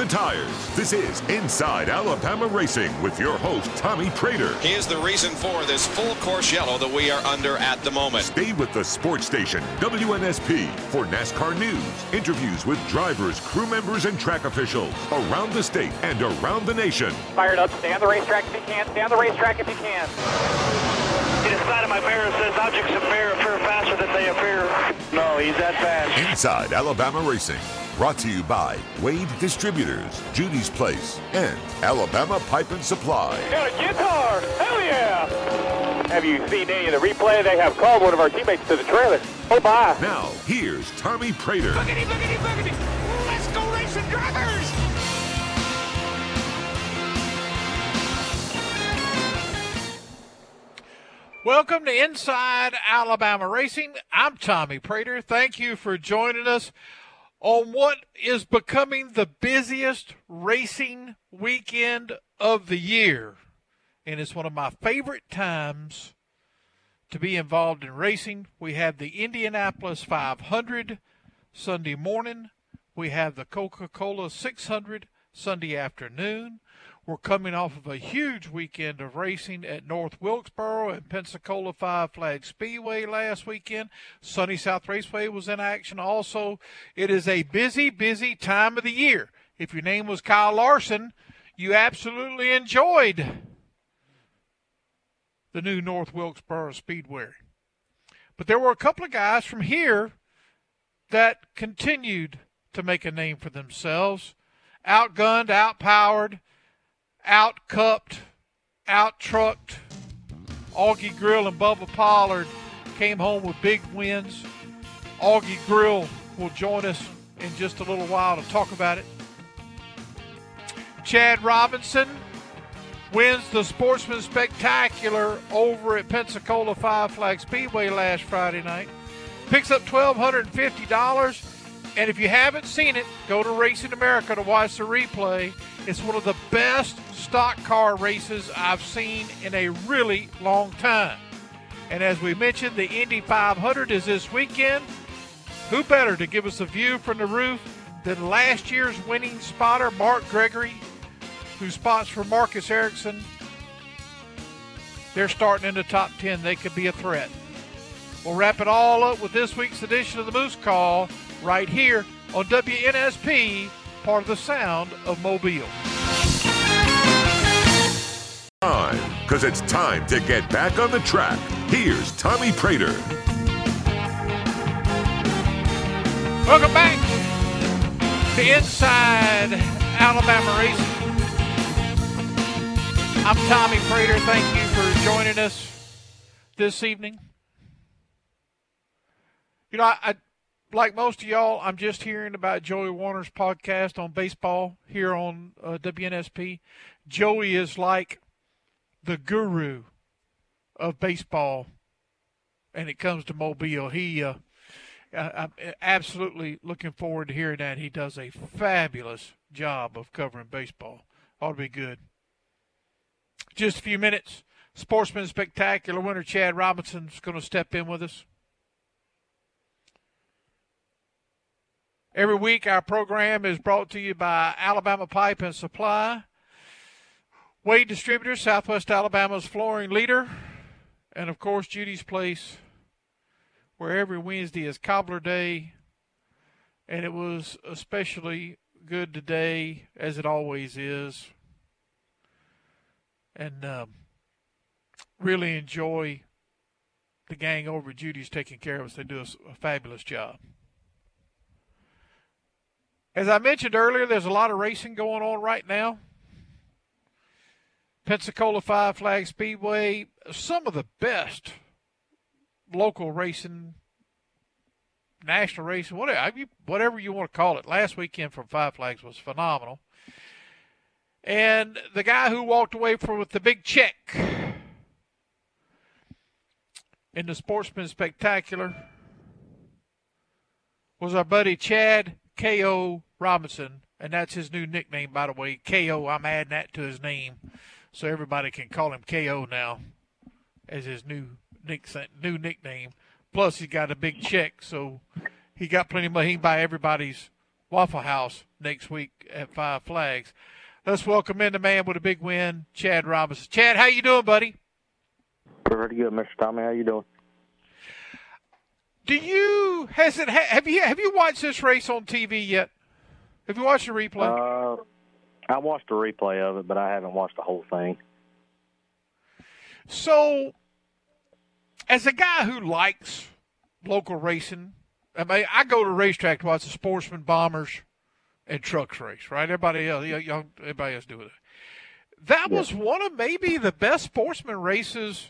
the tires. This is Inside Alabama Racing with your host, Tommy Praytor. He is the reason for this full course yellow that we are under at the moment. Stay with the sports station, WNSP, for NASCAR news, interviews with drivers, crew members, and track officials around the state and around the nation. Fired up. Stay on the racetrack if you can. Stay on the racetrack if you can. Inside my mirror says objects appear, appear faster than they appear. No, he's that fast. Inside Alabama Racing. Brought to you by Wade Distributors, Judy's Place, and Alabama Pipe and Supply. Got a guitar! Hell yeah! Have you seen any of the replay? They have called one of our teammates to the trailer. Oh, bye. Now, here's Tommy Praytor. Boogity, boogity, boogity. Let's go racing drivers! Welcome to Inside Alabama Racing. I'm Tommy Praytor. Thank you for joining us on what is becoming the busiest racing weekend of the year. And it's one of my favorite times to be involved in racing. We have the Indianapolis 500 Sunday morning, we have the Coca Cola 600 Sunday afternoon. We're coming off of a huge weekend of racing at North Wilkesboro and Pensacola Five Flag Speedway last weekend. Sunny South Raceway was in action also. It is a busy, busy time of the year. If your name was Kyle Larson, you absolutely enjoyed the new North Wilkesboro Speedway. But there were a couple of guys from here that continued to make a name for themselves. Outgunned, outpowered, out cupped, out trucked. Augie Grill and Bubba Pollard came home with big wins. Augie Grill will join us in just a little while to talk about it. Chad Robinson wins the Sportsman Spectacular over at Pensacola Five Flag Speedway last Friday night. Picks up $1,250. And if you haven't seen it, go to Racing America to watch the replay. It's one of the best stock car races I've seen in a really long time. And as we mentioned, the Indy 500 is this weekend. Who better to give us a view from the roof than last year's winning spotter, Mark Gregory, who spots for Marcus Ericsson? They're starting in the top 10. They could be a threat. We'll wrap it all up with this week's edition of the Moose Call right here on WNSP, part of the sound of Mobile. Time, because it's time to get back on the track. Here's Tommy Praytor. Welcome back to Inside Alabama Racing. I'm Tommy Praytor. Thank you for joining us this evening. You know, I, I like most of y'all, I'm just hearing about Joey Warner's podcast on baseball here on uh, WNSP. Joey is like the guru of baseball, and it comes to Mobile. He, uh, I'm absolutely looking forward to hearing that. He does a fabulous job of covering baseball. Ought to be good. Just a few minutes. Sportsman Spectacular winner Chad Robinson's going to step in with us. Every week, our program is brought to you by Alabama Pipe and Supply, Wade Distributors, Southwest Alabama's flooring leader, and of course, Judy's Place, where every Wednesday is Cobbler Day, and it was especially good today, as it always is. And um, really enjoy the gang over at Judy's taking care of us. They do a, a fabulous job. As I mentioned earlier, there's a lot of racing going on right now. Pensacola Five Flag Speedway, some of the best local racing, national racing, whatever whatever you want to call it. Last weekend from Five Flags was phenomenal. And the guy who walked away from with the big check in the Sportsman Spectacular was our buddy Chad K.O. Robinson, and that's his new nickname, by the way. K.O. I'm adding that to his name so everybody can call him K.O. now as his new nick new nickname. Plus, he's got a big check, so he got plenty of money. He can buy everybody's Waffle House next week at Five Flags. Let's welcome in the man with a big win, Chad Robinson. Chad, how you doing, buddy? Pretty good, Mr. Tommy. How you doing? Do you has it have you have you watched this race on TV yet? Have you watched the replay? Uh, I watched a replay of it, but I haven't watched the whole thing. So, as a guy who likes local racing, I mean, I go to racetrack to watch the sportsman, bombers, and trucks race. Right? Everybody else, young, everybody else do it. That was one of maybe the best sportsman races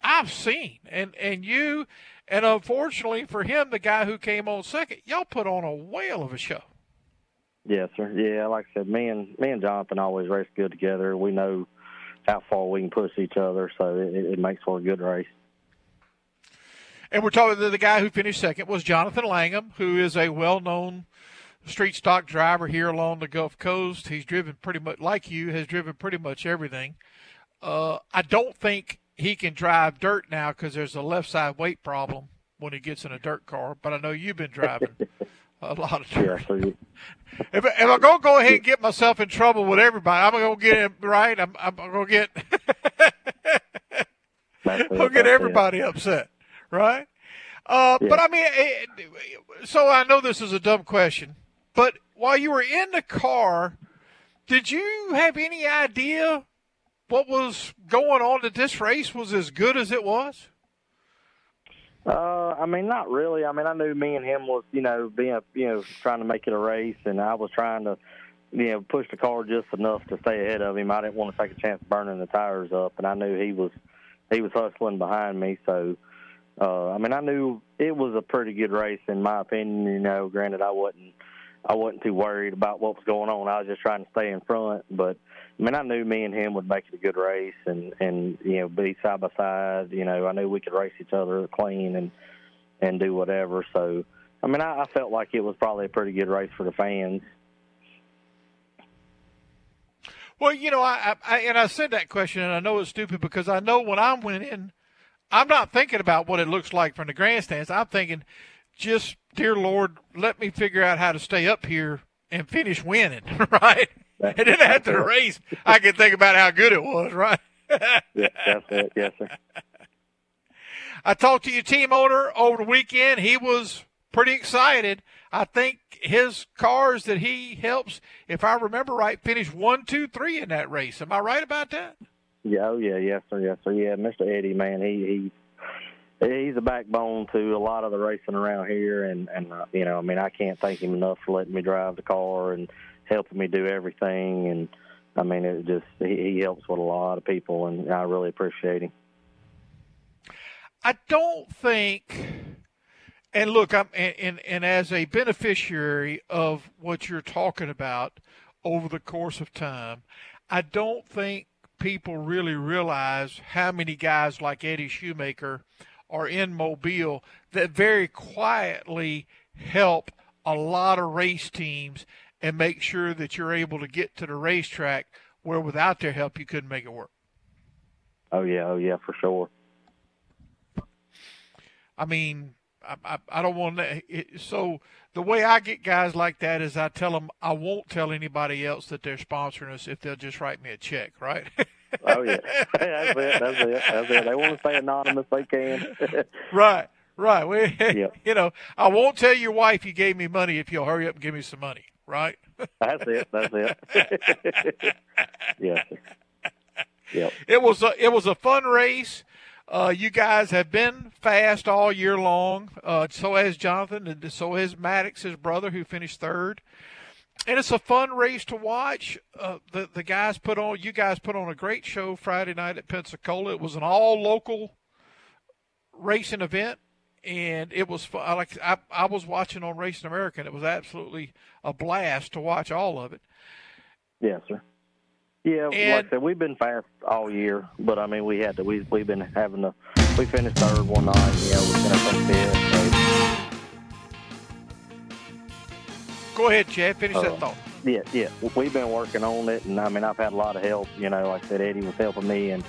I've seen, and and you, and unfortunately for him, the guy who came on second, y'all put on a whale of a show. Yes, sir. Yeah, like I said, me and me and Jonathan always race good together. We know how far we can push each other, so it, it makes for a good race. And we're talking to the guy who finished second was Jonathan Langham, who is a well-known street stock driver here along the Gulf Coast. He's driven pretty much like you, has driven pretty much everything. Uh, I don't think he can drive dirt now because there's a left side weight problem when he gets in a dirt car. But I know you've been driving a lot of dirt. Yeah, if, if I'm gonna go ahead and get myself in trouble with everybody, I'm gonna get it right. I'm, I'm gonna get gonna get everybody upset, right? Uh, yeah. But I mean, it, so I know this is a dumb question, but while you were in the car, did you have any idea what was going on that this race was as good as it was? Uh, I mean, not really. I mean, I knew me and him was, you know, being, you know, trying to make it a race, and I was trying to, you know, push the car just enough to stay ahead of him. I didn't want to take a chance burning the tires up, and I knew he was, he was hustling behind me. So, uh, I mean, I knew it was a pretty good race in my opinion. You know, granted, I wasn't, I wasn't too worried about what was going on. I was just trying to stay in front, but I mean, I knew me and him would make it a good race, and and you know, be side by side. You know, I knew we could race each other clean and and do whatever. So, I mean, I, I felt like it was probably a pretty good race for the fans. Well, you know, I, I and I said that question, and I know it's stupid because I know when I went in, I'm not thinking about what it looks like from the grandstands. I'm thinking, just dear Lord, let me figure out how to stay up here and finish winning, right? and then after the race, I can think about how good it was, right? yeah, that's it. Yes, sir. I talked to your team owner over the weekend. He was pretty excited. I think his cars that he helps, if I remember right, finished one, two, three in that race. Am I right about that? Yeah, oh yeah, yes sir, yes sir. Yeah, Mr. Eddie, man, he he he's a backbone to a lot of the racing around here, and and uh, you know, I mean, I can't thank him enough for letting me drive the car and helping me do everything. And I mean, it just he, he helps with a lot of people, and I really appreciate him. I don't think, and look, I'm and, and, and as a beneficiary of what you're talking about over the course of time, I don't think people really realize how many guys like Eddie Shoemaker are in Mobile that very quietly help a lot of race teams and make sure that you're able to get to the racetrack where without their help you couldn't make it work. Oh yeah, oh yeah, for sure. I mean, I, I, I don't want to. So the way I get guys like that is I tell them I won't tell anybody else that they're sponsoring us if they'll just write me a check, right? oh yeah, that's it. That's it. That's it. They want to stay anonymous, they can. right. Right. We, yep. You know, I won't tell your wife you gave me money if you'll hurry up and give me some money right? That's it. That's it. yeah. Yep. It was a it was a fun race. Uh, you guys have been fast all year long. Uh, so has Jonathan, and so has Maddox, his brother, who finished third. And it's a fun race to watch. Uh, the the guys put on you guys put on a great show Friday night at Pensacola. It was an all local racing event and it was. Like I, I was watching on Racing America, and it was absolutely a blast to watch all of it. Yes, sir. Yeah, and, like I said, we've been fast all year, but I mean, we had to. We we've been having to. We finished third one night. Yeah, we finished on fifth. So. Go ahead, Chad. Finish uh, that thought. Yeah, yeah. We've been working on it, and I mean, I've had a lot of help. You know, like I said, Eddie was helping me, and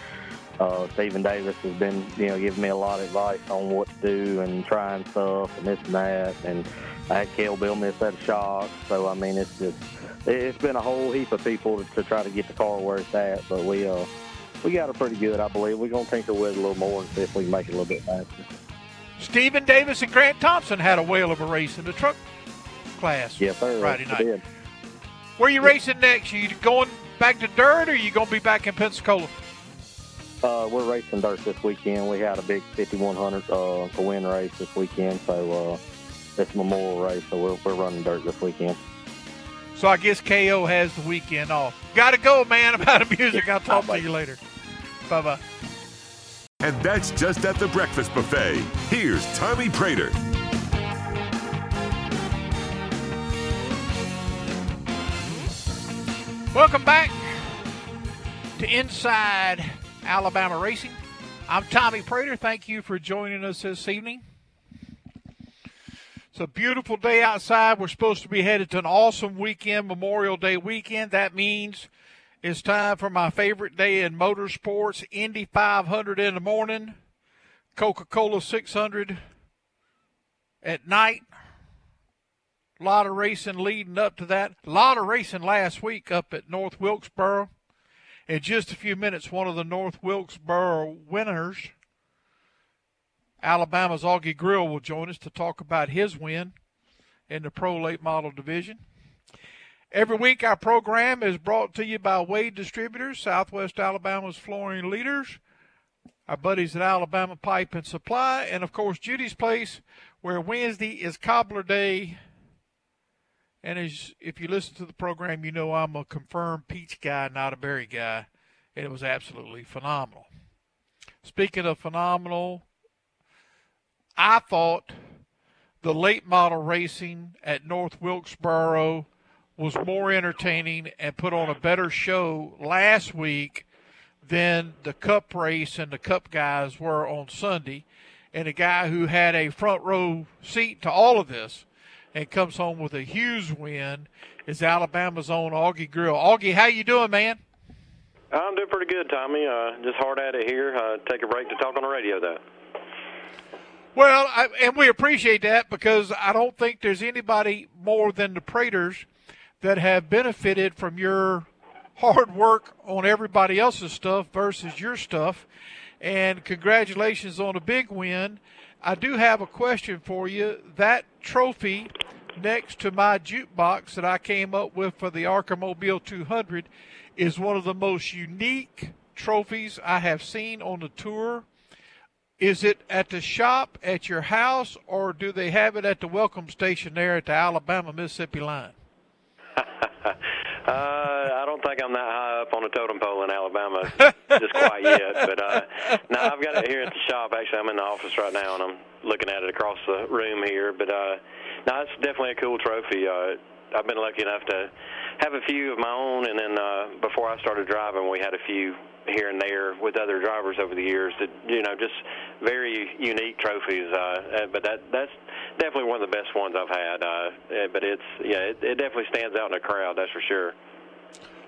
uh, Stephen Davis has been, you know, giving me a lot of advice on what to do and trying stuff and this and that. And I had Kel build me a set of shocks. So I mean, it's just it's been a whole heap of people to, to try to get the car where it's at. But we uh we got it pretty good, I believe. We're gonna tinker with it a little more and see if we can make it a little bit faster. Stephen Davis and Grant Thompson had a whale of a race in the truck class yes, sir. Friday night. Where are you racing next? Are you going back to dirt or are you going to be back in Pensacola? Uh, we're racing dirt this weekend. We had a big 5100 uh, to win race this weekend, so uh, it's Memorial race, so we're, we're running dirt this weekend. So I guess KO has the weekend off. Got to go, man. About the music. I'll talk to you later. Bye bye. And that's just at the breakfast buffet. Here's Tommy Praytor. Welcome back to Inside Alabama Racing. I'm Tommy Praytor. Thank you for joining us this evening. It's a beautiful day outside. We're supposed to be headed to an awesome weekend, Memorial Day weekend. That means it's time for my favorite day in motorsports Indy 500 in the morning, Coca Cola 600 at night. A lot of racing leading up to that. A lot of racing last week up at North Wilkesboro. In just a few minutes, one of the North Wilkesboro winners, Alabama's Augie Grill, will join us to talk about his win in the Pro Late Model Division. Every week, our program is brought to you by Wade Distributors, Southwest Alabama's flooring leaders, our buddies at Alabama Pipe and Supply, and of course, Judy's Place, where Wednesday is Cobbler Day and as if you listen to the program, you know I'm a confirmed peach guy, not a berry guy, and it was absolutely phenomenal. Speaking of phenomenal, I thought the late model racing at North Wilkesboro was more entertaining and put on a better show last week than the cup race and the cup guys were on Sunday. And a guy who had a front row seat to all of this and comes home with a huge win is Alabama's own Augie Grill. Augie, how you doing, man? I'm doing pretty good, Tommy. Uh, just hard at it here. Uh, take a break to talk on the radio, though. Well, I, and we appreciate that because I don't think there's anybody more than the Praytors that have benefited from your hard work on everybody else's stuff versus your stuff. And congratulations on a big win. I do have a question for you. That trophy next to my jukebox that I came up with for the Arcamobile 200 is one of the most unique trophies I have seen on the tour. Is it at the shop at your house, or do they have it at the welcome station there at the Alabama Mississippi line? Uh, I don't think I'm that high up on the totem pole in Alabama just quite yet. But uh, no, I've got it here at the shop. Actually, I'm in the office right now, and I'm looking at it across the room here. But uh, no, it's definitely a cool trophy. Uh, I've been lucky enough to have a few of my own, and then uh, before I started driving, we had a few here and there with other drivers over the years that you know just very unique trophies. Uh, uh but that that's definitely one of the best ones I've had. Uh, but it's yeah, it, it definitely stands out in the crowd. That's for sure.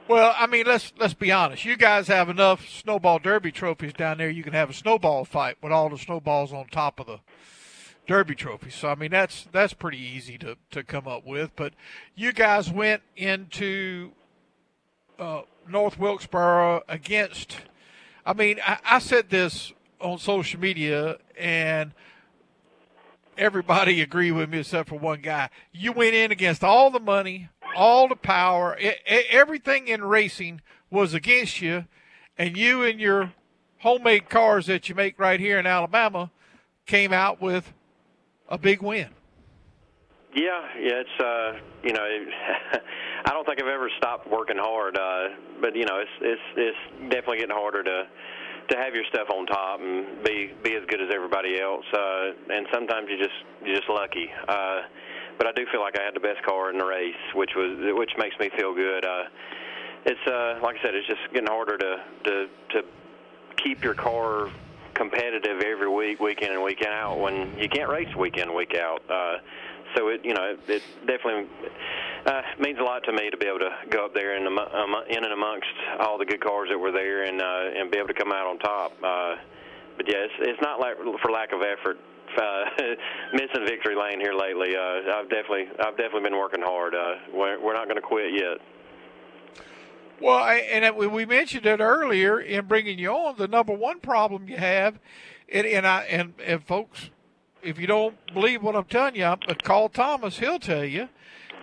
Well, I mean, let's let's be honest. You guys have enough snowball derby trophies down there. You can have a snowball fight with all the snowballs on top of the derby trophies. So I mean, that's that's pretty easy to to come up with. But you guys went into uh, North Wilkesboro against. I mean, I, I said this on social media, and everybody agreed with me except for one guy. You went in against all the money, all the power, it, it, everything in racing was against you, and you and your homemade cars that you make right here in Alabama came out with a big win. Yeah, yeah, it's uh, you know, I don't think I've ever stopped working hard, uh, but you know, it's it's it's definitely getting harder to to have your stuff on top and be be as good as everybody else. Uh, and sometimes you just you're just lucky. Uh, but I do feel like I had the best car in the race, which was which makes me feel good. Uh, it's uh, like I said, it's just getting harder to to to keep your car competitive every week, week in and week out, when you can't race week in week out. Uh, so it, you know, it, it definitely uh, means a lot to me to be able to go up there and in and amongst all the good cars that were there and uh, and be able to come out on top. Uh, but yeah, it's, it's not like for lack of effort. Uh, missing victory lane here lately. Uh, I've definitely I've definitely been working hard. Uh, we're, we're not going to quit yet. Well, I, and we mentioned it earlier in bringing you on. The number one problem you have, and, and I and, and folks, if you don't believe what I'm telling you, but call Thomas. He'll tell you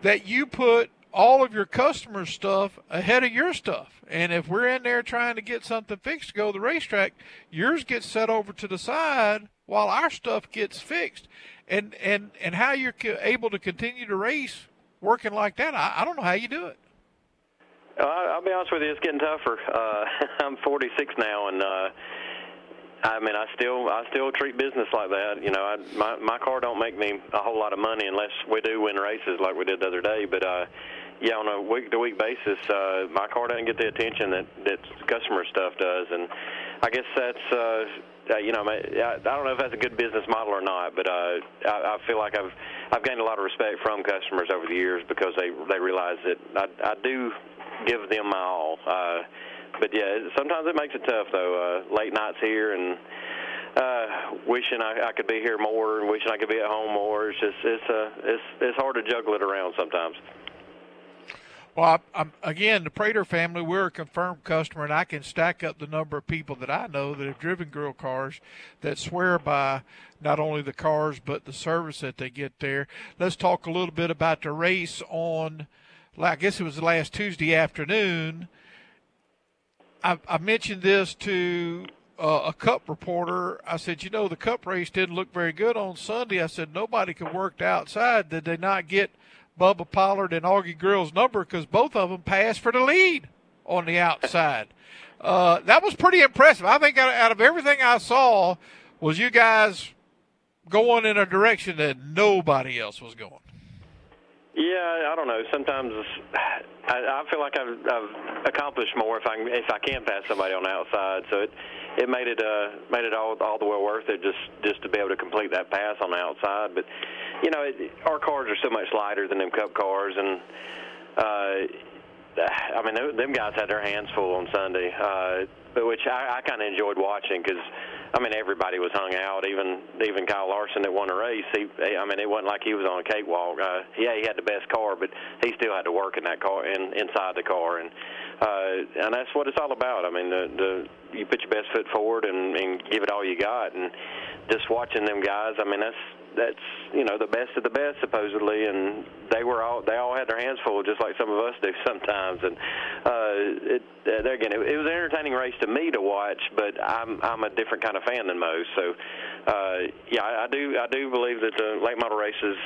that you put all of your customer stuff ahead of your stuff. And if we're in there trying to get something fixed to go to the racetrack, yours gets set over to the side while our stuff gets fixed. And and and how you're able to continue to race working like that, I, I don't know how you do it. I'll be honest with you, it's getting tougher. Uh, I'm 46 now, and uh, I mean, I still I still treat business like that. You know, I, my my car don't make me a whole lot of money unless we do win races like we did the other day. But uh, yeah, on a week to week basis, uh, my car doesn't get the attention that that customer stuff does, and I guess that's. Uh, uh, you know, I, don't know if that's a good business model or not, but uh, I, I feel like I've I've gained a lot of respect from customers over the years because they they realize that I, I do give them my all. Uh, but yeah, sometimes it makes it tough though. Uh, late nights here and uh, wishing I, I could be here more and wishing I could be at home more. It's just it's uh, it's it's hard to juggle it around sometimes. Well, I, am again the Praytor family. We're a confirmed customer, and I can stack up the number of people that I know that have driven grill cars that swear by not only the cars but the service that they get there. Let's talk a little bit about the race on. I guess it was last Tuesday afternoon I, I mentioned this to uh, a cup reporter. I said, you know, the cup race didn't look very good on Sunday. I said, nobody could work outside. Did they not get Bubba Pollard and Augie Grill's number because both of them passed for the lead on the outside? uh, that was pretty impressive. I think out, out of everything I saw, was you guys going in a direction that nobody else was going. Yeah, I don't know. Sometimes I, I feel like I've, I've accomplished more if I if I can pass somebody on the outside. So it it made it uh made it all all the way worth it just just to be able to complete that pass on the outside. But you know, it, our cars are so much lighter than them Cup cars, and uh, I mean, them guys had their hands full on Sunday, uh, but which I, I kind of enjoyed watching because I mean, everybody was hung out. Even even Kyle Larson that won a race. He, I mean, it wasn't like he was on a cakewalk. Uh, yeah, he had the best car, but he still had to work in that car, in, inside the car, and uh, and that's what it's all about. I mean, the, the you put your best foot forward and, and give it all you got, and just watching them guys. I mean, that's that's you know the best of the best supposedly, and they were all they all had their hands full just like some of us do sometimes. And uh, it, uh, again, it, it was an entertaining race to me to watch, but I'm I'm a different kind of fan than most. So uh, yeah, I, I do I do believe that the late model races,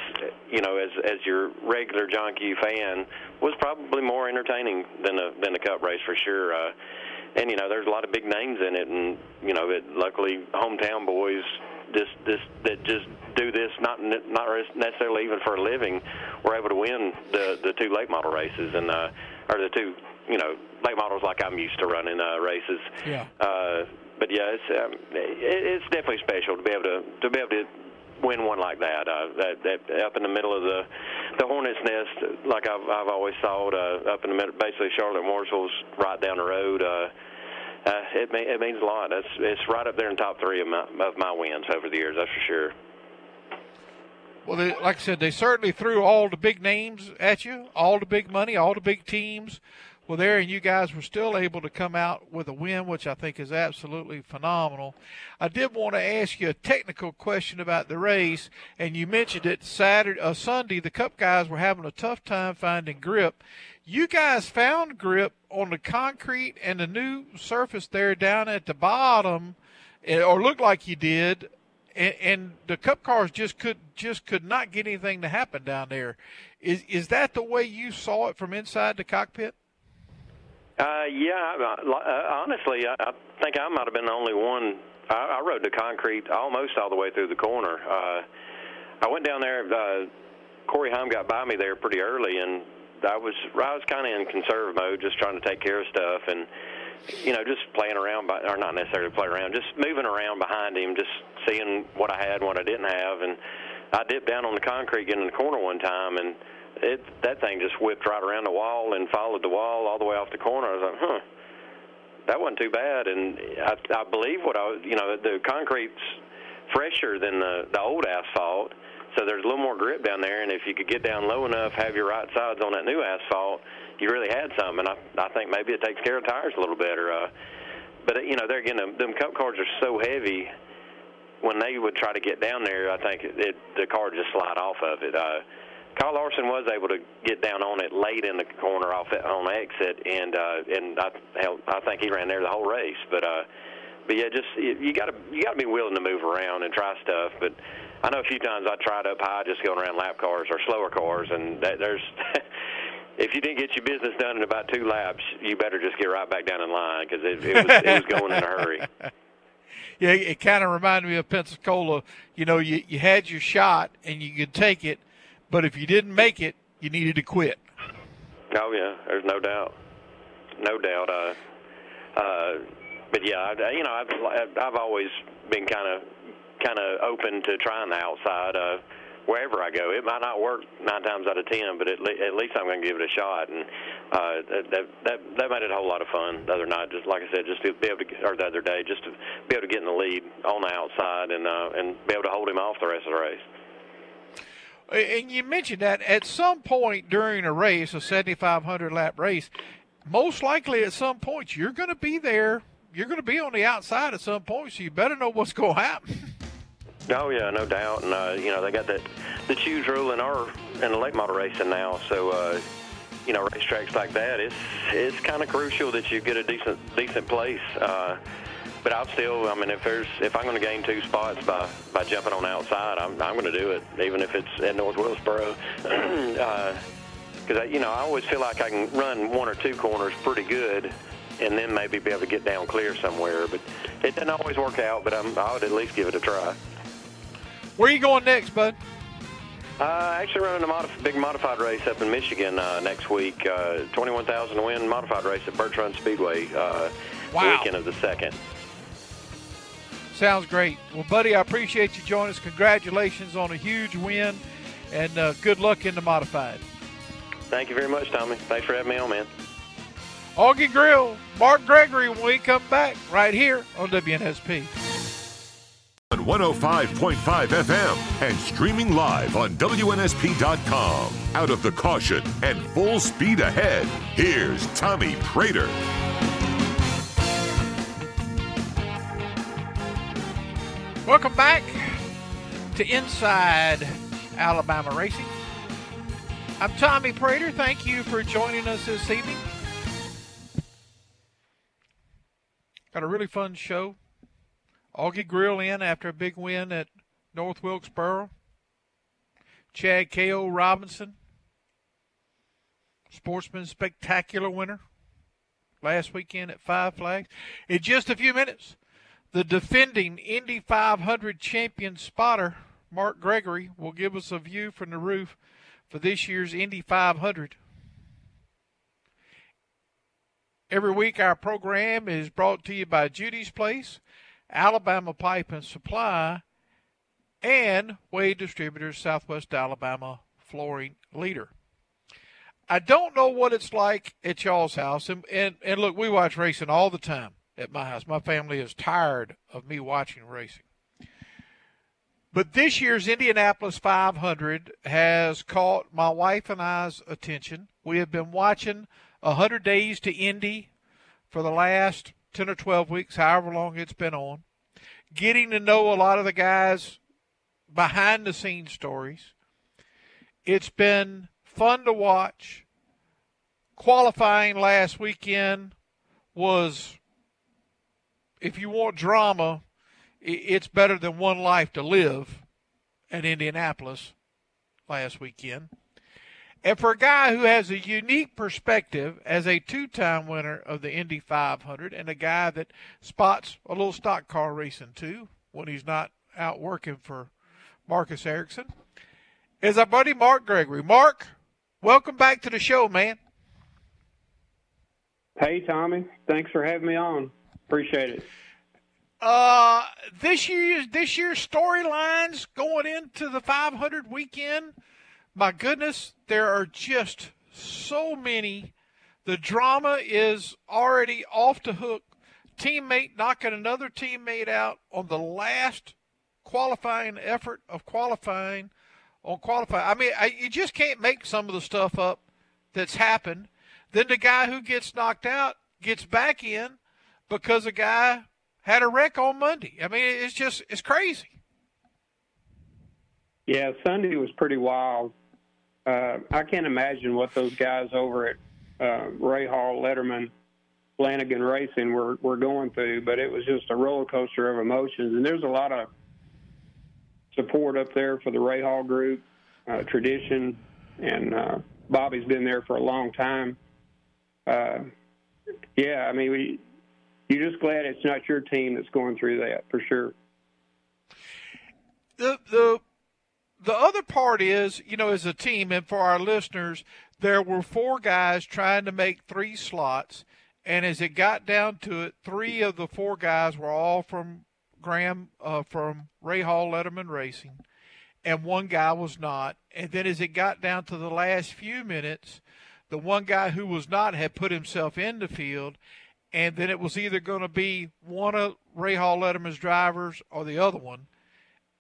you know, as as your regular John Q fan, was probably more entertaining than the than the Cup race for sure. Uh, and you know, there's a lot of big names in it, and you know, it, luckily hometown boys this this that just do this not not necessarily even for a living were able to win the the two late model races. And uh or the two you know late models like I'm used to running uh races. Yeah. Uh but yeah it's um, it, it's definitely special to be able to to be able to win one like that uh that that up in the middle of the the hornet's nest like I've I've always thought uh up in the middle basically Charlotte Mooresville's right down the road uh uh, it, may, it means a lot. It's, it's right up there in top three of my, of my wins over the years. That's for sure. Well, they, like I said, they certainly threw all the big names at you, all the big money, all the big teams were there, and you guys were still able to come out with a win, which I think is absolutely phenomenal. I did want to ask you a technical question about the race, and you mentioned it Saturday, uh, Sunday. The Cup guys were having a tough time finding grip. You guys found grip on the concrete and the new surface there down at the bottom, eh, or looked like you did. And, and the cup cars just could just could not get anything to happen down there. Is is that the way you saw it from inside the cockpit? Uh, yeah, uh, honestly, I, I think I might have been the only one. I, I rode the concrete almost all the way through the corner. Uh, I went down there. Uh, Corey Heim got by me there pretty early, and I was I was kind of in conserve mode, just trying to take care of stuff, and you know, just playing around, by, or not necessarily play around, just moving around behind him, just seeing what I had, what I didn't have, and I dipped down on the concrete, getting in the corner one time, and it that thing just whipped right around the wall and followed the wall all the way off the corner. I was like, huh, that wasn't too bad. And I, I believe what I, was, you know, the concrete's fresher than the the old asphalt, so there's a little more grip down there. And if you could get down low enough, have your right sides on that new asphalt, you really had something. And I I think maybe it takes care of tires a little better. Uh, but you know, there again, them, them cup cars are so heavy. When they would try to get down there, I think it, it, the car just slide off of it. Uh, Kyle Larson was able to get down on it late in the corner off it, on exit, and uh, and I I think he ran there the whole race. But uh, but yeah, just you got to you got to be willing to move around and try stuff. But I know a few times I tried up high just going around lap cars or slower cars, and that, there's if you didn't get your business done in about two laps, you better just get right back down in line because it, it, was, it was going in a hurry. Yeah, it kind of reminded me of Pensacola. You know, you you had your shot and you could take it, but if you didn't make it, you needed to quit. Oh yeah, there's no doubt, no doubt. Uh, uh, but yeah, I, you know, I've I've always been kind of kind of open to trying the outside. Uh, wherever I go. It might not work nine times out of ten, but at, le- at least I'm going to give it a shot. And uh, that that that made it a whole lot of fun the other night. Just like I said, just to be able to, or the other day, just to be able to get in the lead on the outside and uh, and be able to hold him off the rest of the race. And you mentioned that at some point during a race, a 7,500 lap race, most likely at some point you're going to be there. You're going to be on the outside at some point, so you better know what's going to happen. Oh yeah, no doubt, and uh, you know they got that the choose rule in our in the late model racing now. So uh, you know racetracks like that, it's it's kind of crucial that you get a decent decent place. Uh, but I'll still, I mean, if there's if I'm going to gain two spots by by jumping on the outside, I'm I'm going to do it, even if it's at North Wilkesboro. Because uh, you know I always feel like I can run one or two corners pretty good, and then maybe be able to get down clear somewhere. But it doesn't always work out. But I'm, I would at least give it a try. Where are you going next, bud? Uh, actually running a modif- big modified race up in Michigan uh, next week. Uh, 21,000 to win modified race at Birch Run Speedway. Uh, wow. Weekend of the second. Sounds great. Well, buddy, I appreciate you joining us. Congratulations on a huge win, and uh, good luck in the modified. Thank you very much, Tommy. Thanks for having me on, man. Augie Grill, Mark Gregory when we come back right here on WNSP. On 105.5 FM and streaming live on WNSP.com. Out of the caution and full speed ahead, here's Tommy Praytor. Welcome back to Inside Alabama Racing. I'm Tommy Praytor. Thank you for joining us this evening. Got a really fun show Augie Grill in after a big win at North Wilkesboro. Chad K.O. Robinson, Sportsman Spectacular winner last weekend at Five Flags. In just a few minutes, the defending Indy 500 champion spotter, Mark Gregory, will give us a view from the roof for this year's Indy 500. Every week, our program is brought to you by Judy's Place. Alabama Pipe and Supply, and Wade Distributors, Southwest Alabama flooring leader. I don't know what it's like at y'all's house, and, and, and look, we watch racing all the time at my house. My family is tired of me watching racing. But this year's Indianapolis 500 has caught my wife and I's attention. We have been watching 100 Days to Indy for the last 10 or 12 weeks, however long it's been on, getting to know a lot of the guys behind the scenes stories. It's been fun to watch. Qualifying last weekend was, if you want drama, it's better than one life to live at Indianapolis last weekend. And for a guy who has a unique perspective as a two time winner of the Indy 500 and a guy that spots a little stock car racing too when he's not out working for Marcus Ericsson, is our buddy Mark Gregory. Mark, welcome back to the show, man. Hey, Tommy. Thanks for having me on. Appreciate it. Uh, this year's this year's storylines going into the 500 weekend my goodness, there are just so many. The drama is already off the hook. Teammate knocking another teammate out on the last qualifying effort of qualifying on qualifying. I mean, I, you just can't make some of the stuff up that's happened. Then the guy who gets knocked out gets back in because a guy had a wreck on Monday. I mean, it's just it's crazy. Yeah, Sunday was pretty wild. Uh, I can't imagine what those guys over at uh, Hall, Letterman, Lanigan Racing were were going through, but it was just a roller coaster of emotions. And there's a lot of support up there for the Rahal group, uh, tradition, and uh, Bobby's been there for a long time. Uh, yeah, I mean, we, you're just glad it's not your team that's going through that for sure. The the the other part is, you know, as a team, and for our listeners, there were four guys trying to make three slots, and as it got down to it, three of the four guys were all from Graham uh, from Rahal Letterman Racing, and one guy was not. And then as it got down to the last few minutes, the one guy who was not had put himself in the field, and then it was either going to be one of Rahal Letterman's drivers or the other one.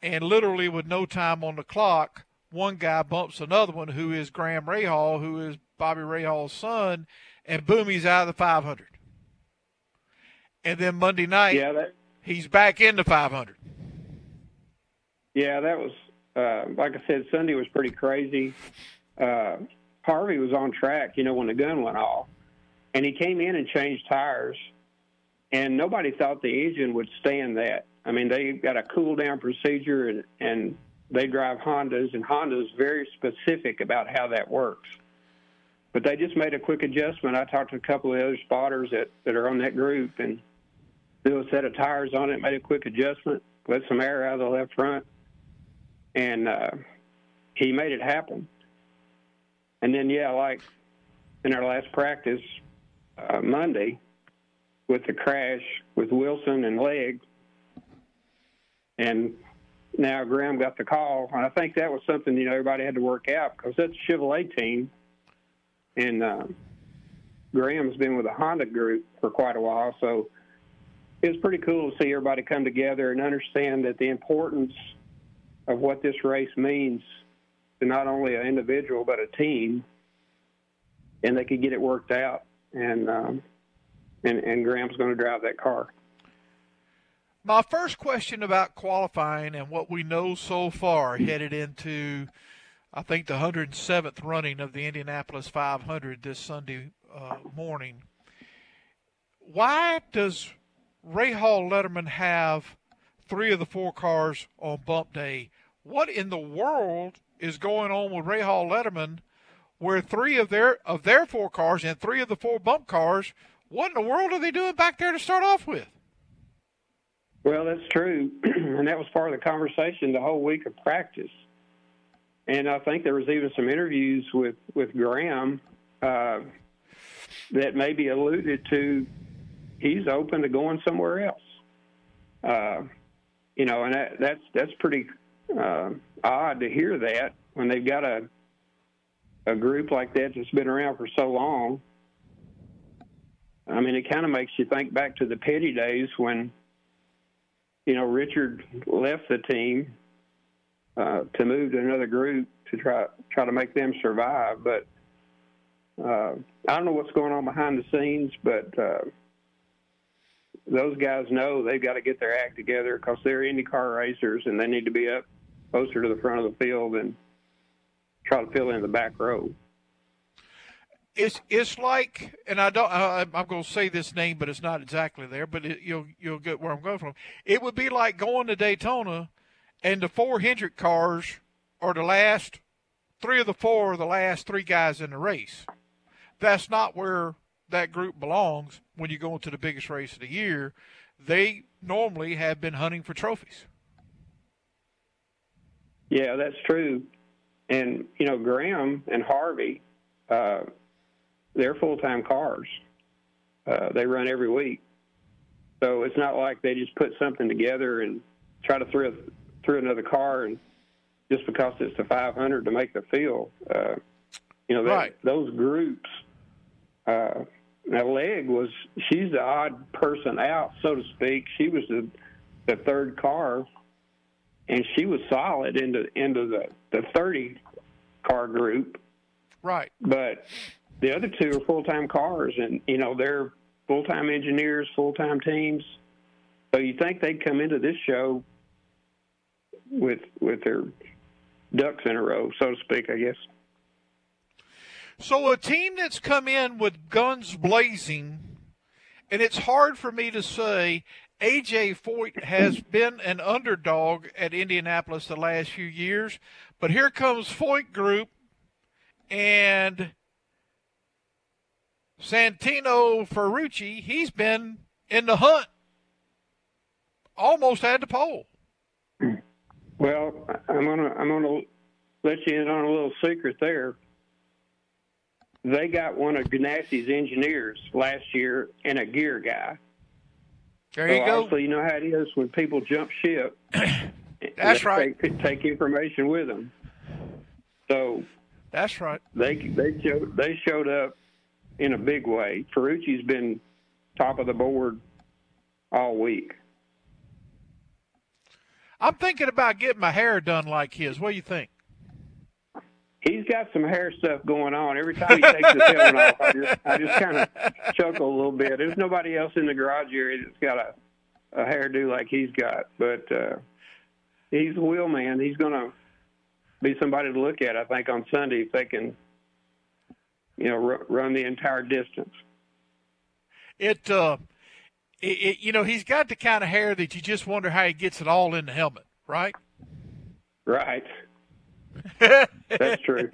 And literally, with no time on the clock, one guy bumps another one who is Graham Rahal, who is Bobby Rahal's son, and boom, he's out of the 500. And then Monday night, yeah, that, he's back in the 500. Yeah, that was uh, like I said. Sunday was pretty crazy. Uh, Harvey was on track, you know, when the gun went off, and he came in and changed tires, and nobody thought the engine would stand that. I mean, they got a cool down procedure, and, and they drive Hondas, and Honda's very specific about how that works. But they just made a quick adjustment. I talked to a couple of other spotters that, that are on that group, and threw a set of tires on it, made a quick adjustment, let some air out of the left front, and uh, he made it happen. And then, yeah, like in our last practice uh, Monday with the crash with Wilson and Legge, and now Graham got the call, and I think that was something you know everybody had to work out because that's a Chevrolet team, and uh, Graham's been with the Honda group for quite a while, so it was pretty cool to see everybody come together and understand that the importance of what this race means to not only an individual but a team, and they could get it worked out. And um, and, and Graham's going to drive that car. My first question about qualifying and what we know so far headed into, I think, the 107th running of the Indianapolis 500 this Sunday uh, morning. Why does Rahal Letterman have three of the four cars on bump day? What in the world is going on with Rahal Letterman where three of their of their four cars and three of the four bump cars, what in the world are they doing back there to start off with? Well, that's true, and that was part of the conversation the whole week of practice. And I think there was even some interviews with with Graham uh, that maybe alluded to he's open to going somewhere else. Uh, you know, and that, that's that's pretty uh, odd to hear that when they've got a a group like that that's been around for so long. I mean, it kind of makes you think back to the Petty days when, you know, Richard left the team uh, to move to another group to try try to make them survive. But uh, I don't know what's going on behind the scenes, but uh, those guys know they've got to get their act together because they're IndyCar racers and they need to be up closer to the front of the field and try to fill in the back row. It's it's like, and I don't. I, I'm going to say this name, but it's not exactly there. But it, you'll you'll get where I'm going from. It would be like going to Daytona, and the four Hendrick cars are the last three of the four are the last three guys in the race. That's not where that group belongs when you go into the biggest race of the year. They normally have been hunting for trophies. Yeah, that's true. And you know, Graham and Harvey, uh, they're full-time cars. Uh, they run every week, so it's not like they just put something together and try to throw through another car and just because it's the 500 to make the field. Uh, you know, that, Right. those groups. Uh, now, Legge was she's the odd person out, so to speak. She was the the third car, and she was solid into into the the 30 car group. Right. But the other two are full time cars, and you know they're full time engineers, full time teams. So you think they'd come into this show with with their ducks in a row, so to speak, I guess. So a team that's come in with guns blazing, and it's hard for me to say AJ Foyt has been an underdog at Indianapolis the last few years, but here comes Foyt Group and Santino Ferrucci. He's been in the hunt almost at the pole. Well, I'm gonna I'm gonna let you in on a little secret there. They got one of Ganassi's engineers last year and a gear guy. There so you go. obviously, you know how it is when people jump ship. That's they right. Take, take information with them. So That's right. they they showed they showed up in a big way. Ferrucci's been top of the board all week. I'm thinking about getting my hair done like his. What do you think? He's got some hair stuff going on. Every time he takes his helmet off, I just I just kind of chuckle a little bit. There's nobody else in the garage area that's got a a hairdo like he's got, but uh, he's a wheel man. He's going to be somebody to look at, I think, on Sunday if they can, you know, r- run the entire distance. It, uh, it, it, you know, he's got the kind of hair that you just wonder how he gets it all in the helmet, right? Right. That's true.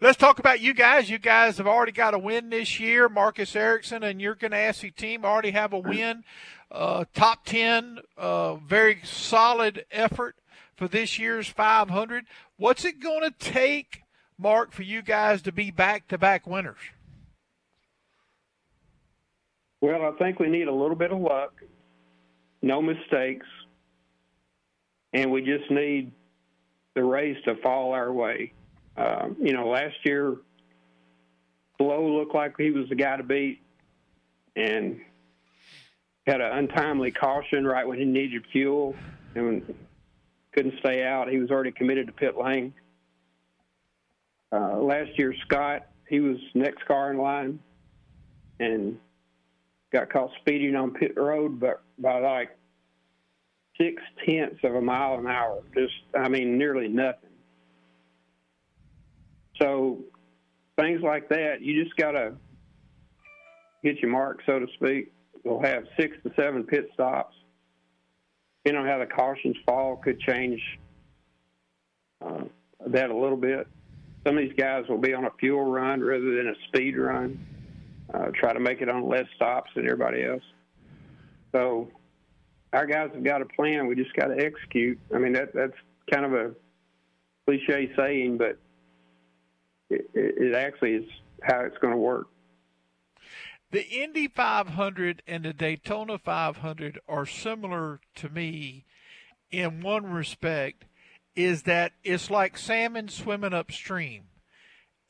Let's talk about you guys. You guys have already got a win this year. Marcus Ericsson and your Ganassi team already have a win. Uh, top 10, uh, very solid effort for this year's 500. What's it going to take, Mark, for you guys to be back to back winners? Well, I think we need a little bit of luck, no mistakes, and we just need the race to fall our way. Um, you know, last year, Palou looked like he was the guy to beat, and had an untimely caution right when he needed fuel and couldn't stay out. He was already committed to pit lane. Uh, last year, Scott, he was next car in line, and got caught speeding on pit road, but by like six tenths of a mile an hour. Just, I mean, nearly nothing. So things like that, you just got to hit your mark, so to speak. We'll have six to seven pit stops. Depending on how the cautions fall, could change uh, that a little bit. Some of these guys will be on a fuel run rather than a speed run. Uh, try to make it on less stops than everybody else. So our guys have got a plan. We just got to execute. I mean, that that's kind of a cliche saying, but it, it, actually is how it's going to work. The Indy 500 and the Daytona 500 are similar to me in one respect is that it's like salmon swimming upstream.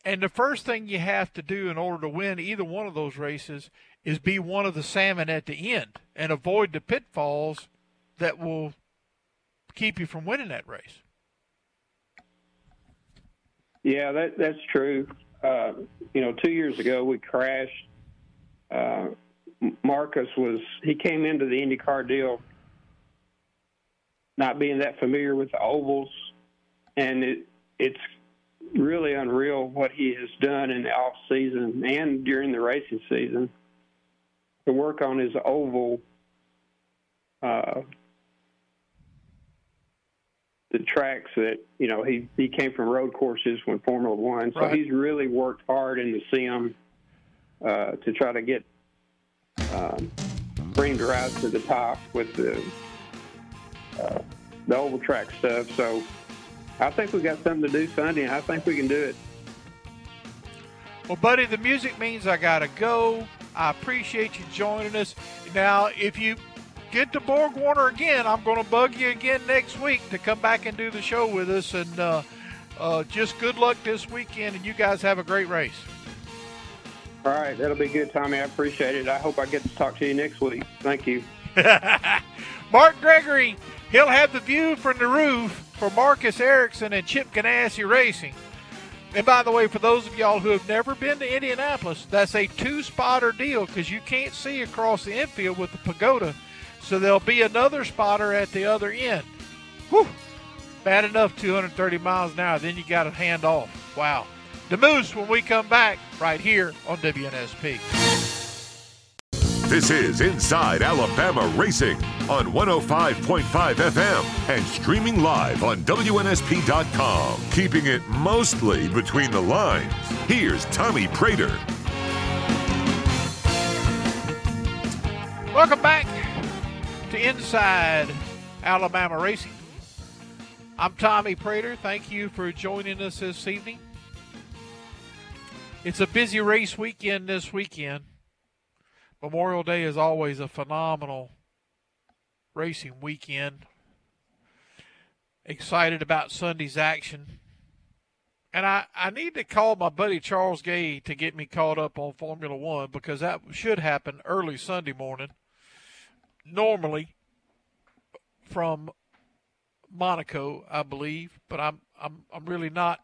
And the first thing you have to do in order to win either one of those races is be one of the salmon at the end and avoid the pitfalls that will keep you from winning that race. Yeah, that that's true. Uh, you know, two years ago we crashed. Uh, Marcus was he came into the IndyCar deal not being that familiar with the ovals, and it it's really unreal what he has done in the off season and during the racing season to work on his oval. Uh, the tracks that you know he he came from road courses when Formula One, so Right. he's really worked hard in the sim uh, to try to get um, bring the rise to the top with the uh, the oval track stuff. So I think we got something to do Sunday, and I think we can do it. Well, buddy, the music means I got to go. I appreciate you joining us. Now, if you get to Borg Warner again, I'm going to bug you again next week to come back and do the show with us. And uh, uh, just good luck this weekend, and you guys have a great race. All right, that'll be good, Tommy. I appreciate it. I hope I get to talk to you next week. Thank you. Mark Gregory, he'll have the view from the roof for Marcus Ericsson and Chip Ganassi Racing. And by the way, for those of y'all who have never been to Indianapolis, that's a two spotter deal because you can't see across the infield with the pagoda. So there'll be another spotter at the other end. Whew. Bad enough 230 miles an hour. Then you got to hand off. Wow. The Moose when we come back right here on WNSP. This is Inside Alabama Racing on 105.5 FM and streaming live on WNSP.com. Keeping it mostly between the lines. Here's Tommy Praytor. Welcome back to Inside Alabama Racing. I'm Tommy Praytor. Thank you for joining us this evening. It's a busy race weekend this weekend. Memorial Day is always a phenomenal racing weekend. Excited about Sunday's action. And I, I need to call my buddy Charles Gay to get me caught up on Formula One because that should happen early Sunday morning. Normally from Monaco, I believe, but I'm I'm I'm really not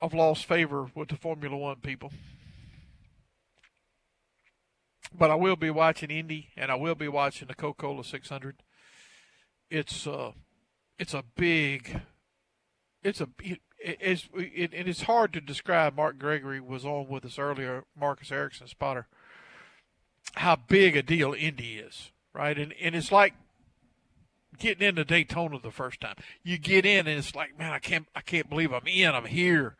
I've lost favor with the Formula One people. But I will be watching Indy, and I will be watching the Coca-Cola 600. It's uh, it's a big, it's a it, it's it, it, it's hard to describe. Mark Gregory was on with us earlier, Marcus Ericsson spotter. How big a deal Indy is, right? And and it's like getting into Daytona the first time. You get in and it's like, man, I can't I can't believe I'm in. I'm here.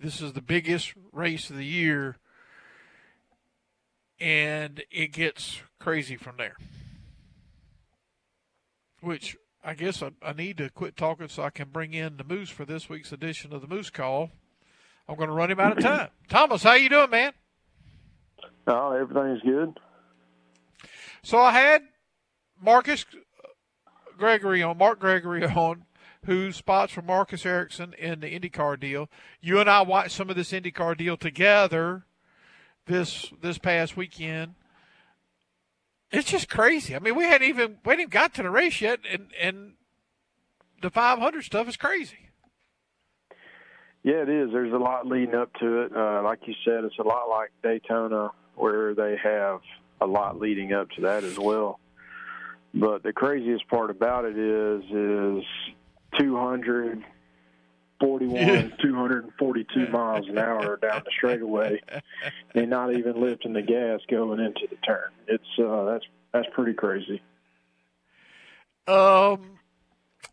This is the biggest race of the year. And it gets crazy from there. Which I guess I, I need to quit talking so I can bring in the Moose for this week's edition of the Moose Call. I'm going to run him out of time. Thomas, how you doing, man? Uh, oh, everything's good. So I had Marcus Gregory on, Mark Gregory on, who spots for Marcus Ericsson in the IndyCar deal. You and I watched some of this IndyCar deal together this this past weekend. It's just crazy. I mean, we hadn't even we hadn't got to the race yet, and and the 500 stuff is crazy. Yeah, it is. There's a lot leading up to it. Uh, like you said, it's a lot like Daytona, where they have a lot leading up to that as well. But the craziest part about it is is 241, 242 miles an hour down the straightaway, and not even lifting the gas going into the turn. It's uh, that's that's pretty crazy. Um,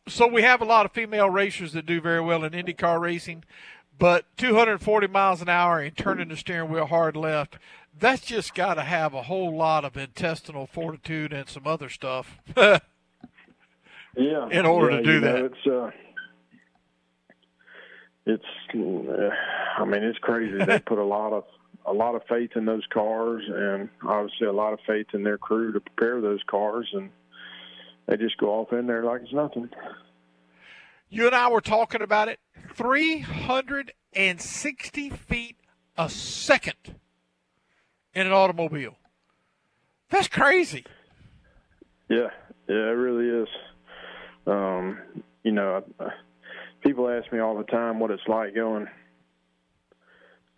so we have a lot of female racers that do very well in IndyCar racing, but 240 miles an hour and turning the steering wheel hard left that's just got to have a whole lot of intestinal fortitude and some other stuff. yeah. In order yeah, to do that, know, it's uh, it's. I mean, it's crazy. they put a lot of a lot of faith in those cars, and obviously a lot of faith in their crew to prepare those cars, and they just go off in there like it's nothing. You and I were talking about it. Three hundred and sixty feet a second in an automobile. That's crazy. Yeah, yeah, it really is. Um, you know, people ask me all the time what it's like going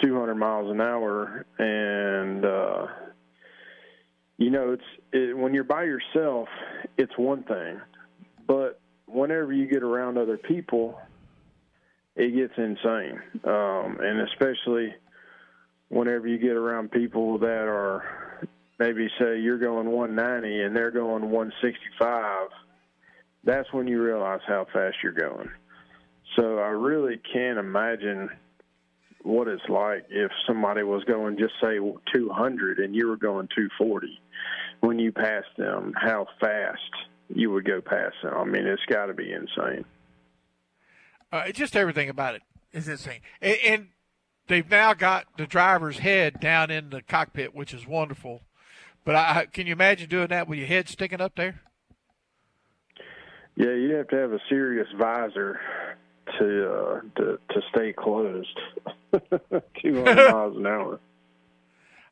200 miles an hour, and uh, you know, it's it, when you're by yourself, it's one thing, but whenever you get around other people, it gets insane, um, and especially whenever you get around people that are maybe say you're going 190 and they're going 165, that's when you realize how fast you're going. So I really can't imagine what it's like if somebody was going just say 200 and you were going 240 when you pass them how fast you would go past them i mean it's got to be insane uh, just everything about it is insane and, and they've now got the driver's head down in the cockpit, which is wonderful. But I, can you imagine doing that with your head sticking up there? Yeah, you have to have a serious visor to uh, to to stay closed. 200 miles an hour.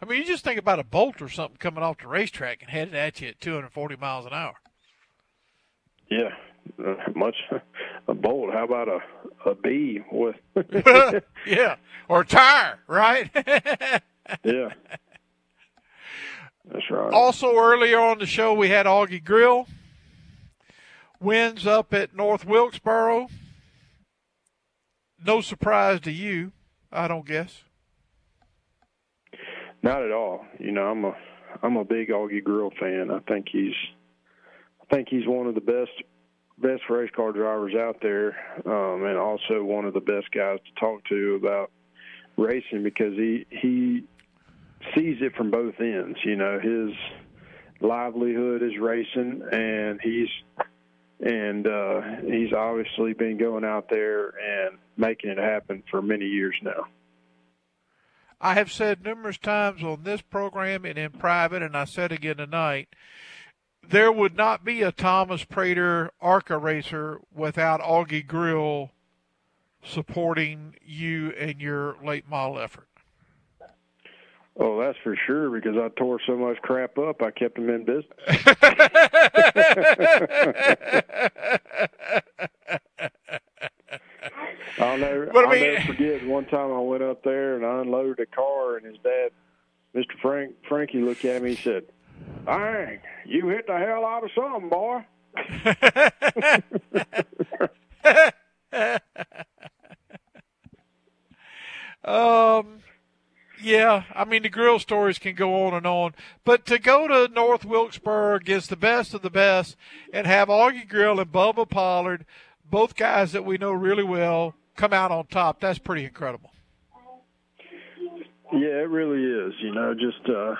I mean, you just think about a bolt or something coming off the racetrack and headed at you at 240 miles an hour. Yeah, uh, much a bolt. How about a a bee with? yeah, or a tire, right? yeah. That's right. Also, earlier on the show, we had Augie Grill. Wins up at North Wilkesboro. No surprise to you, I don't guess. Not at all. You know, I'm a I'm a big Augie Grill fan. I think he's I think he's one of the best best race car drivers out there, um, and also one of the best guys to talk to about racing because he he sees it from both ends. You know, his livelihood is racing, and he's and uh, he's obviously been going out there and making it happen for many years now. I have said numerous times on this program and in private, and I said again tonight, there would not be a Thomas Praytor ARCA racer without Augie Grill supporting you and your late model effort. Oh, that's for sure because I tore so much crap up, I kept him in business. I'll never, But I I'll mean- never forget one time I went up there and I unloaded a car, and his dad, Mr. Frank Frankie, looked at me and said, "Dang, you hit the hell out of something, boy." Um, yeah, I mean the grill stories can go on and on, but to go to North Wilkesboro against the best of the best and have Augie Grill and Bubba Pollard, both guys that we know really well, come out on top, that's pretty incredible. Yeah, it really is. You know, just uh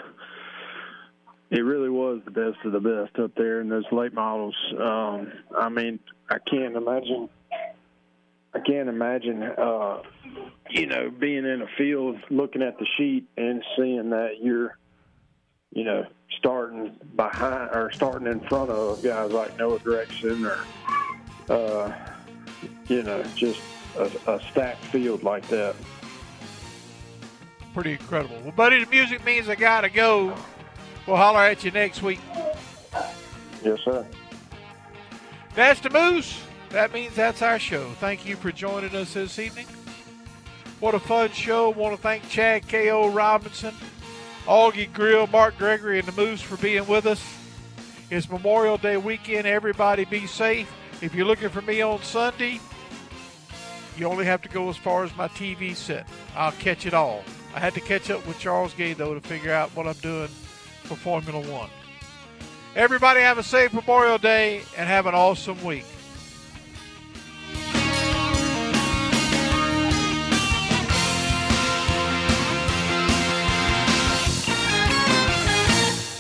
it really was the best of the best up there in those late models. Um I mean, I can't imagine I can't imagine uh you know, being in a field looking at the sheet and seeing that you're you know, starting behind or starting in front of guys like Noah Gragson or uh you know, just a, a stacked field like that. Pretty incredible. Well, buddy, the music means I gotta go. We'll holler at you next week. Yes, sir. That's the Moose. That means that's our show. Thank you for joining us this evening. What a fun show. Want to thank Chad K.O. Robinson, Augie Grill, Mark Gregory, and the Moose for being with us. It's Memorial Day weekend. Everybody be safe. If you're looking for me on Sunday, you only have to go as far as my TV set. I'll catch it all. I had to catch up with Charles Gay, though, to figure out what I'm doing for Formula One. Everybody have a safe Memorial Day and have an awesome week.